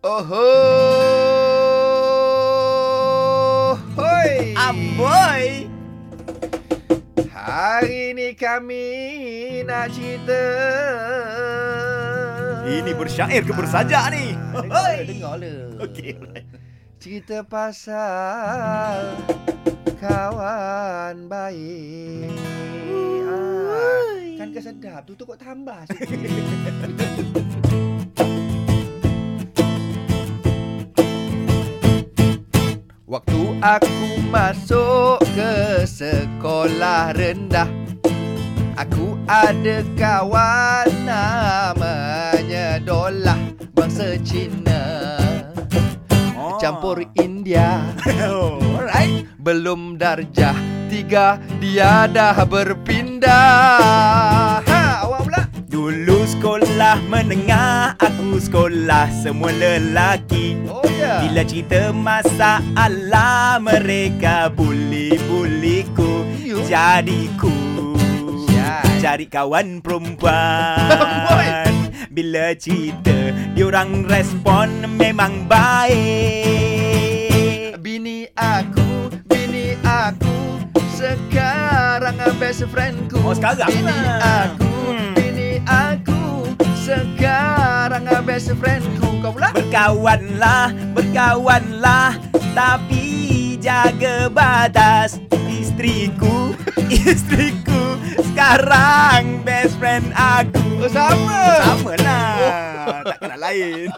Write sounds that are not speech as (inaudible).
Oh hoi. Amboi. Hari ni kami nak cerita. Ini bersyair ke bersajak ni? Dengar, Hoi. dengar le. Okey. alright. Cerita pasal kawan baik. Ah, kan kau sedap tu tu kau tambah sikit. (laughs) Waktu aku masuk ke sekolah rendah Aku ada kawan namanya Dolah Bangsa Cina. Oh. Campur India. (laughs) Oh. Alright. Belum darjah tiga Dia dah berpindah. Ha awak pula? Dulu sekolah menengah Aku sekolah semua lelaki. Oh ya Bila cerita masalah Mereka bully-buliku You. Jadiku Syai. Cari kawan (laughs) perempuan Bila cerita Diorang respon memang baik Bini aku Bini aku Sekarang best friendku Oh, sekarang Bini aku Hmm. Bini aku Sekarang best friendku Kau pula? Berkawanlah, berkawanlah. Tapi jaga batas. Istriku, (laughs) istriku. Sekarang best friend aku. Oh, sama. Sama lah. Tak kena lain